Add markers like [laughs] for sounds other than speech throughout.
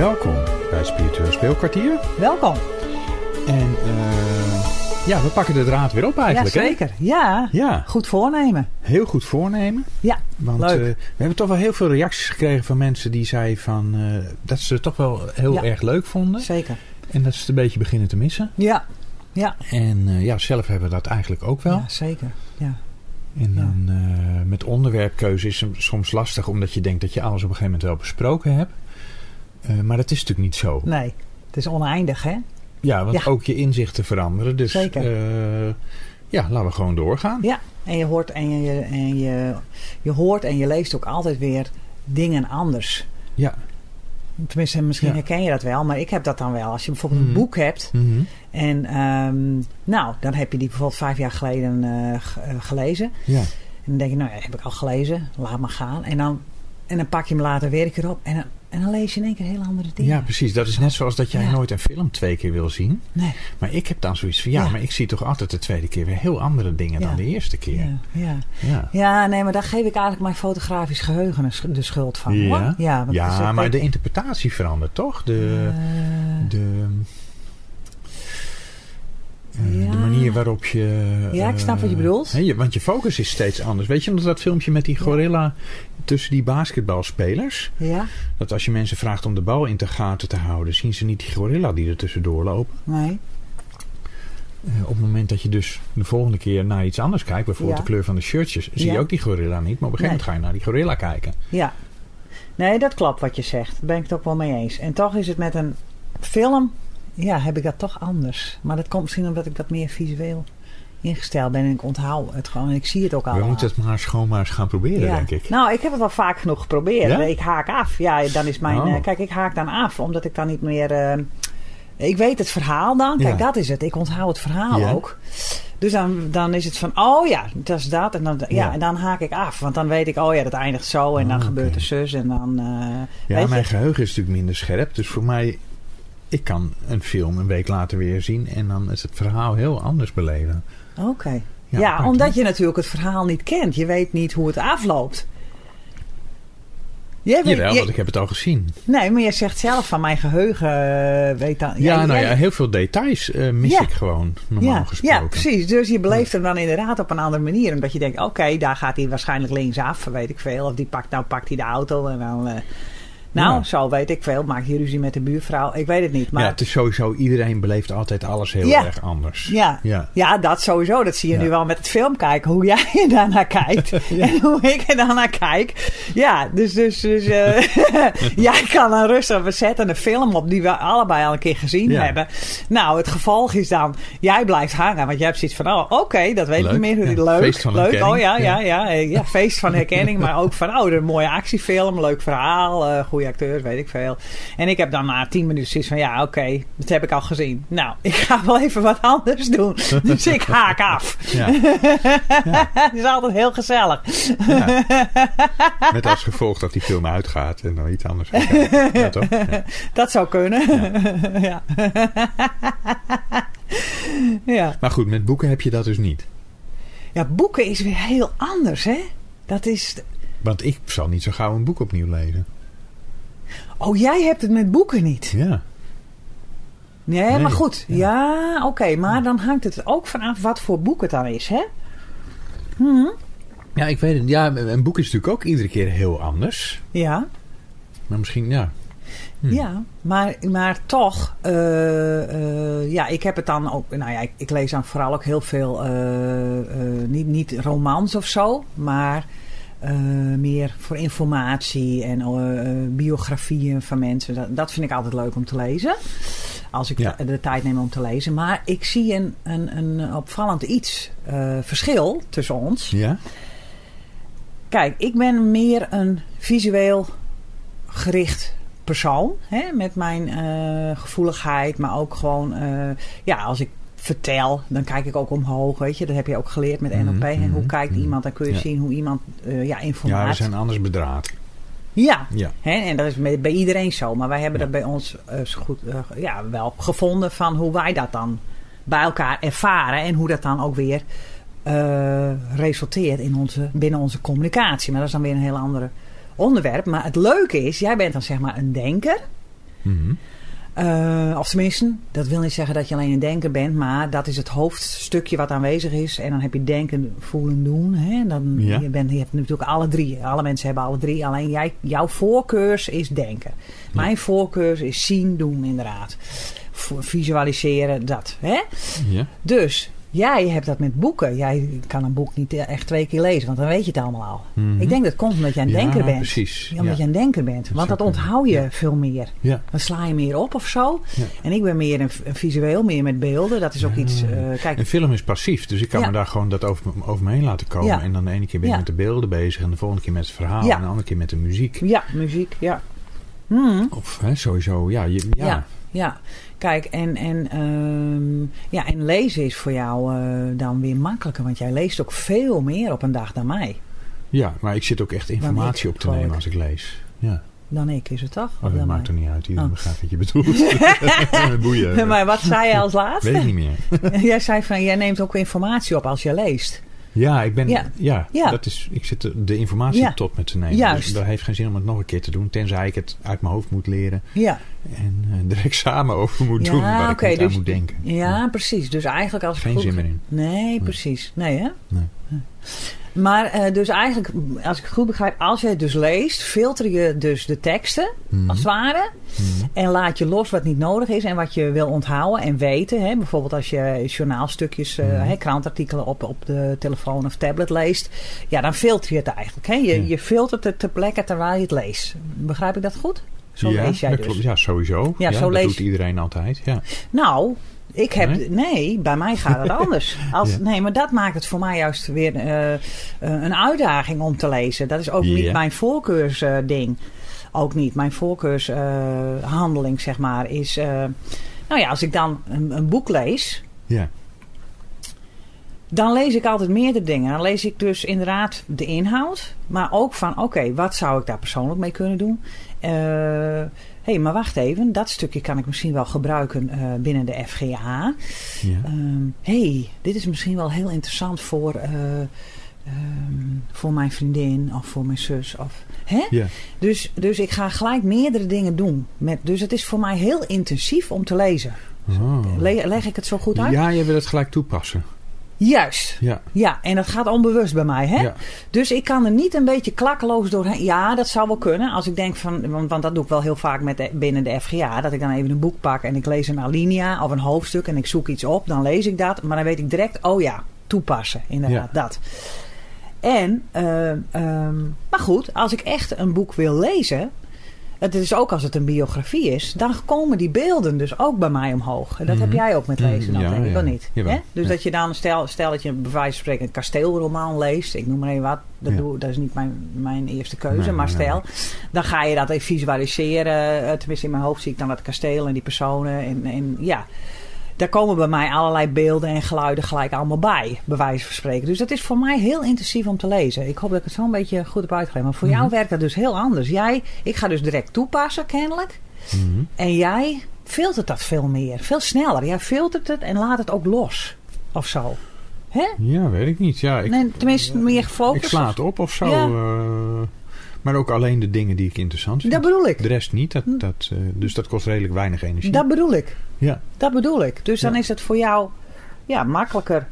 Welkom bij Spiritueel Speelkwartier. Welkom. En uh, ja, we pakken de draad weer op eigenlijk. Ja, zeker. Ja. ja. Goed voornemen. Heel goed voornemen. Ja, Want leuk. Uh, we hebben toch wel heel veel reacties gekregen van mensen die zeiden van, uh, dat ze het toch wel heel Ja. erg leuk vonden. Zeker. En dat ze het een beetje beginnen te missen. Ja. Ja. En ja, zelf hebben we dat eigenlijk ook wel. Ja, zeker. Ja. En Ja. dan uh, met onderwerpkeuze is het soms lastig omdat je denkt dat je alles op een gegeven moment wel besproken hebt. Uh, maar dat is natuurlijk niet zo. Nee. Het is oneindig, hè? Ja, want Ja. ook je inzichten veranderen. Dus Zeker. uh, ja, laten we gewoon doorgaan. Ja. En je hoort en je, en je, je hoort en je leest ook altijd weer dingen anders. Ja. Tenminste, misschien Ja. herken je dat wel, maar ik heb dat dan wel. Als je bijvoorbeeld een Mhm. boek hebt Mhm. en ehm, nou, dan heb je die bijvoorbeeld vijf jaar geleden eh, eh, gelezen. Ja. En dan denk je, nou ja, heb ik al gelezen, laat maar gaan. En dan, en dan pak je hem later weer een keer op en dan, en dan lees je in één keer heel andere dingen. ja, precies. Dat is net zoals dat jij Ja. nooit een film twee keer wil zien. Nee. Maar ik heb dan zoiets van, ja, Ja. maar ik zie toch altijd de tweede keer weer heel andere dingen Ja. dan de eerste keer. Ja, ja. Ja. ja, nee, maar daar geef ik eigenlijk mijn fotografisch geheugen de sch- de schuld van. Ja, hoor. ja, Ja, ook- maar de interpretatie verandert toch? De, Eh, de, Ja. de manier waarop je... Ja, ik snap wat je eh, bedoelt. hè, want je focus is steeds anders. Weet je nog dat filmpje met die gorilla tussen die basketbalspelers? ja, Dat als je mensen vraagt om de bal in de gaten te houden... zien ze niet die gorilla die er tussendoor lopen. nee. Eh, op het moment dat je dus de volgende keer naar iets anders kijkt... bijvoorbeeld Ja. de kleur van de shirtjes... zie je ook die gorilla niet. Maar op een gegeven moment ga je naar die gorilla kijken. Ja. Nee, dat klopt wat je zegt. Daar ben ik het ook wel mee eens. En toch is het met een film, ja, heb ik dat toch anders. Maar dat komt misschien omdat ik wat meer visueel ingesteld ben. En ik onthoud het gewoon. En ik zie het ook al. We moeten het maar schoon maar eens gaan proberen, ja. denk ik. Nou, ik heb het wel vaak genoeg geprobeerd. Ja? Ik haak af. Ja, dan is mijn. Oh. eh, kijk, ik haak dan af, omdat ik dan niet meer. eh, ik weet het verhaal dan. Kijk, Ja. dat is het. Ik onthoud het verhaal ook. Dus dan, dan is het van, oh ja, dat is dat. En dan, ja. Ja. en dan haak ik af. Want dan weet ik, oh ja, dat eindigt zo. En dan Ah, gebeurt er zus. En dan. eh, Ja, mijn je? geheugen is natuurlijk minder scherp. Dus voor mij, ik kan een film een week later weer zien. En dan is het verhaal heel anders beleven. Oké. Ja, omdat je natuurlijk het verhaal niet kent. Je weet niet hoe het afloopt. Jij weet, Jawel, je- want ik heb het al gezien. nee, maar je zegt zelf van mijn geheugen eh, weet dan. Ja, jij- nou ja, heel veel details eh, mis Ja. ik gewoon, normaal ja, gesproken. ja, precies. Dus je beleeft hem dan inderdaad op een andere manier. Omdat je denkt, oké, daar gaat hij waarschijnlijk linksaf, weet ik veel. Of die pakt, nou pakt hij de auto en dan... eh, nou, Ja. zo weet ik veel. Maakt hij ruzie met de buurvrouw? Ik weet het niet. Maar ja, het is sowieso, iedereen beleeft altijd alles heel Ja. erg anders. Ja. Ja. Ja, dat sowieso. Dat zie je nu wel met het film kijken. Hoe jij [laughs] er daarnaar kijkt. [laughs] En hoe ik er daarnaar kijk. Ja, dus, dus, dus eh, [laughs] jij kan dan rustig, we zetten een film op die we allebei al een keer gezien hebben. Nou, het gevolg is dan, jij blijft hangen. Want jij hebt zoiets van, oh, oké, dat weet ik niet meer. Leuk, feest van leuk. herkenning. Oh ja, ja, Ja. ja, feest van herkenning. maar ook van, oh, een mooie actiefilm. Leuk verhaal. eh goede acteurs, weet ik veel. En ik heb dan na tien minuten zoiets van, ja, oké, dat heb ik al gezien. Nou, [laughs] ik ga wel even wat anders doen. [laughs] Dus ik haak af. [laughs] Ja. Het is altijd heel gezellig. Ja. Met als gevolg dat die film uitgaat en dan iets anders. Ja, toch? Dat zou kunnen. Ja. ja. Maar goed, met boeken heb je dat dus niet. ja, boeken is weer heel anders, hè? Dat is... Want ik zal niet zo gauw een boek opnieuw lezen. Oh, jij hebt het met boeken niet. Ja. Nee, Nee, maar goed. ja. Ja, oké. maar dan hangt het ook vanaf wat voor boek het dan is, hè? Hm? Ja, ik weet het. Ja, een boek is natuurlijk ook iedere keer heel anders. Ja. Maar misschien, ja. Hm. Ja, maar, maar toch, eh, eh, ja, ik heb het dan ook, nou ja, ik, ik lees dan vooral ook heel veel, eh, niet, niet romans of zo, maar eh, meer voor informatie en eh, eh, biografieën van mensen. Dat, dat vind ik altijd leuk om te lezen, als ik Ja. de, de tijd neem om te lezen. Maar ik zie een, een, een opvallend iets, verschil tussen ons. Ja? Kijk, ik ben meer een visueel gericht persoon. Hè, met mijn gevoeligheid, maar ook gewoon... ja, als ik vertel, dan kijk ik ook omhoog. Weet je, dat heb je ook geleerd met Mhm, NLP. En hoe mhm, kijkt mhm. iemand, dan kun je Ja. zien hoe iemand eh, ja, Ja, informatie... we zijn anders bedraad. Ja, Ja. hè, en dat is bij bij iedereen zo. Maar wij hebben Ja. dat bij ons eh, goed, eh, ja, wel gevonden van hoe wij dat dan bij elkaar ervaren. En hoe dat dan ook weer resulteert in onze, binnen onze communicatie. Maar dat is dan weer een heel ander onderwerp. Maar het leuke is, jij bent dan zeg maar een denker. Eh, of tenminste, dat wil niet zeggen dat je alleen een denker bent, maar dat is het hoofdstukje wat aanwezig is. En dan heb je denken, voelen, doen. Hè? Dan, Ja. je, bent, je hebt natuurlijk alle drie. Alle mensen hebben alle drie. Alleen jij, jouw voorkeurs is denken. Mijn voorkeurs is zien, doen, inderdaad. Visualiseren, dat. Hè? Ja. Dus jij hebt dat met boeken. Jij kan een boek niet echt twee keer lezen, want dan weet je het allemaal al. Mhm. Ik denk dat komt omdat jij een Ja, denker bent. precies. Ja, omdat Ja. jij een denker bent. Dat Want dat onthoud je Ja. veel meer. Ja. Dan sla je meer op of zo. Ja. En ik ben meer een, visueel, meer met beelden. Dat is ook Ja. iets. eh, kijk, Een film is passief, dus ik kan Ja. me daar gewoon dat over, me- over me heen laten komen. Ja. En dan de ene keer ben ik Ja. met de beelden bezig en de volgende keer met het verhaal Ja. en de andere keer met de muziek. ja, muziek, ja. Hmm, Of hè, sowieso, ja. Je, ja. Ja. Kijk, en, en, ehm, ja, en lezen is voor jou eh, dan weer makkelijker. Want jij leest ook veel meer op een dag dan mij. Ja, maar ik zit ook echt informatie ik, op te nemen als ik lees. Ja, Dan ik, is het toch? oh, dat maakt er niet uit. Iedereen Oh. begrijpt wat je bedoelt. [laughs] [laughs] Boeien. maar wat zei je als laatste? Weet ik niet meer. [laughs] jij zei van, jij neemt ook informatie op als je leest. Ja, ik ben, Ja. ja. Ja. Dat is, ik zit de, de informatie Ja. tot me te nemen. Juist. Dus dat heeft geen zin om het nog een keer te doen. Tenzij ik het uit mijn hoofd moet leren. Ja, En eh, er examen over moet doen. Waar oké. ik dus, aan moet denken. Ja, precies. Dus eigenlijk als Geen goed- zin meer in. Nee, precies. Nee, hè? Nee. Maar eh, dus eigenlijk, als ik het goed begrijp, als je het dus leest, filter je dus de teksten, Mhm. als het ware. Mhm. En laat je los wat niet nodig is en wat je wil onthouden en weten. Hè? Bijvoorbeeld als je journaalstukjes, eh, Mhm. hè, krantartikelen op, op de telefoon of tablet leest. Ja, dan filter je het eigenlijk. Hè? Je, je filtert het ter plekke terwijl je het leest. Begrijp ik dat goed? Zo ja, lees jij dat dus. klopt. Ja, sowieso. Ja, Ja, zo dat lees- doet iedereen altijd. Ja. Nou, ik heb. Nee? Nee, bij mij gaat het [laughs] anders. Als, Ja. Nee, maar dat maakt het voor mij juist weer eh, eh, een uitdaging om te lezen. Dat is ook niet mijn voorkeursding. ook niet. Mijn voorkeurshandeling, zeg maar, is. eh, nou ja, als ik dan een, een boek lees. ja. Dan lees ik altijd meerdere dingen. Dan lees ik dus inderdaad de inhoud. Maar ook van, oké, wat zou ik daar persoonlijk mee kunnen doen? Hé, hey, maar wacht even. Dat stukje kan ik misschien wel gebruiken eh, binnen de FGA. ja. Ehm, hey, dit is misschien wel heel interessant voor, eh, ehm, voor mijn vriendin of voor mijn zus. Of, hè? ja. Dus, dus ik ga gelijk meerdere dingen doen. Met, dus het is voor mij heel intensief om te lezen. Oh. Le- leg ik het zo goed uit? Ja, je wil het gelijk toepassen. Juist. Ja. Ja, en dat gaat onbewust bij mij. Hè? Ja. Dus ik kan er niet een beetje klakkeloos doorheen. Ja, dat zou wel kunnen. Als ik denk van, want, want dat doe ik wel heel vaak met de- binnen de FGA. Dat ik dan even een boek pak en ik lees een alinea of een hoofdstuk en ik zoek iets op. Dan lees ik dat. Maar dan weet ik direct, oh ja, toepassen. Inderdaad, dat. En, eh, ehm, maar goed, als ik echt een boek wil lezen. Het is ook als het een biografie is, dan komen die beelden dus ook bij mij omhoog. En dat heb Mhm. jij ook met lezen, dan Ja, denk ik ja. wel niet. Hè? Dus Ja. dat je dan, stel, stel dat je bij wijze van spreken een kasteelroman leest, ik noem maar even wat, dat, doe, dat is niet mijn, mijn eerste keuze, Nee, maar stel, dan ga je dat even visualiseren. eh, Tenminste, in mijn hoofd zie ik dan dat kasteel en die personen. En, en ja, daar komen bij mij allerlei beelden en geluiden gelijk allemaal bij, bij wijze van spreken. Dus dat is voor mij heel intensief om te lezen. Ik hoop dat ik het zo een beetje goed heb uitgelegd. Maar voor jou Mhm. werkt dat dus heel anders. Jij, ik ga dus direct toepassen, kennelijk. Mhm. En jij filtert dat veel meer, veel sneller. Jij filtert het en laat het ook los. Of zo. Hè? Ja, weet ik niet. Ja, ik, Nee, tenminste, meer gefocust. ik sla het op of zo. Ja. eh, maar ook alleen de dingen die ik interessant vind. Dat bedoel ik. De rest niet. Dat, dat, eh, dus dat kost redelijk weinig energie. Dat bedoel ik. Ja. Dat bedoel ik. Dus dan Ja. is het voor jou ja, makkelijker.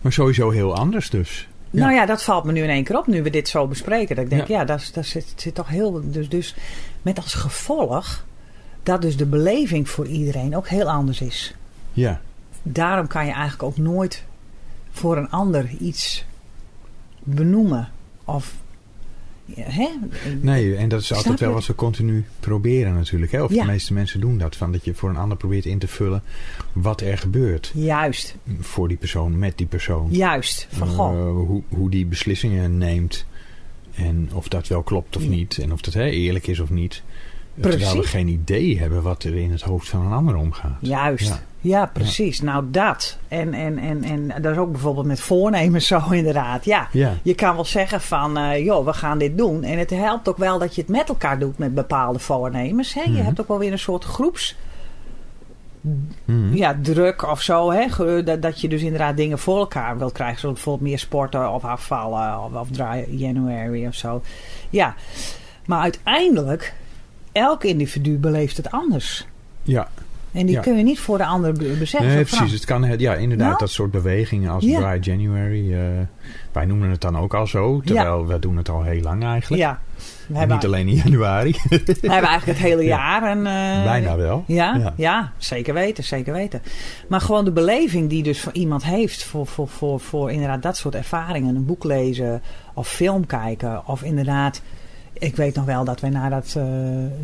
Maar sowieso heel anders dus. Ja. Nou ja, dat valt me nu in één keer op nu we dit zo bespreken. Dat ik denk, ja, Ja. daar, daar zit, zit toch heel... Dus, dus met als gevolg dat dus de beleving voor iedereen ook heel anders is. Ja. Daarom kan je eigenlijk ook nooit voor een ander iets benoemen. Of... Hè? Nee, en dat is Snap altijd wel wat we continu proberen natuurlijk. Hè? Of Ja. de meeste mensen doen dat. Van dat je voor een ander probeert in te vullen wat er gebeurt. Juist, Voor die persoon, met die persoon. juist. Van Eh, goh. hoe, hoe die beslissingen neemt. En of dat wel klopt of niet. En of dat hè, eerlijk is of niet. Terwijl we Precies. geen idee hebben wat er in het hoofd van een ander omgaat. Juist. Ja, Ja. precies. Nou, dat. En, en, en, en dat is ook bijvoorbeeld met voornemens zo [laughs] inderdaad. Ja, Ja. je kan wel zeggen van, eh, joh, we gaan dit doen. En het helpt ook wel dat je het met elkaar doet met bepaalde voornemens. Hè? Je Mhm. hebt ook wel weer een soort groeps Mhm. ja, druk of zo. Hè? Dat, dat je dus inderdaad dingen voor elkaar wilt krijgen. Zoals bijvoorbeeld meer sporten of afvallen of, of dry January of zo. Ja, maar uiteindelijk elk individu beleeft het anders. Ja, En die Ja. kun je niet voor de ander be- beseffen. nee, precies. Het kan, ja, inderdaad, Nou? dat soort bewegingen als Ja. Dry January. eh, wij noemen het dan ook al zo, terwijl we doen het al heel lang eigenlijk. Ja, we niet alleen in januari, [laughs] we hebben eigenlijk het hele Ja. jaar. En, eh, bijna wel. Ja, ja. Ja. zeker weten, zeker weten. Maar gewoon de beleving die dus voor iemand heeft voor, voor, voor, voor inderdaad dat soort ervaringen. Een boek lezen of film kijken of inderdaad... Ik weet nog wel dat wij naar dat, eh,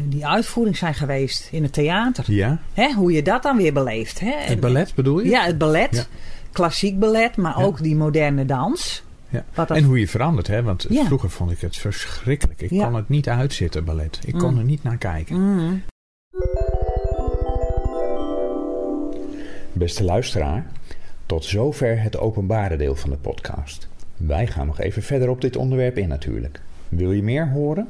die uitvoering zijn geweest in het theater. Ja, Hè, hoe je dat dan weer beleeft. Hè? het ballet bedoel je? Ja, het ballet. Ja. Klassiek ballet, maar Ja. ook die moderne dans. Ja. Dat- En hoe je verandert, hè? Want Ja. vroeger vond ik het verschrikkelijk. Ik kon het niet uitzitten, ballet. Ik kon Mm. er niet naar kijken. Mm. Beste luisteraar, tot zover het openbare deel van de podcast. Wij gaan nog even verder op dit onderwerp in natuurlijk. Wil je meer horen?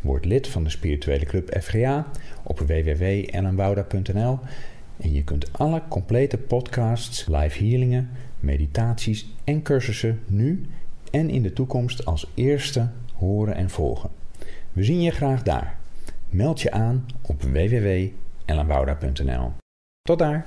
Word lid van de spirituele club FGA op www.ellenwouda.nl en je kunt alle complete podcasts, live healingen, meditaties en cursussen nu en in de toekomst als eerste horen en volgen. We zien je graag daar. Meld je aan op www.ellenwouda.nl. Tot daar!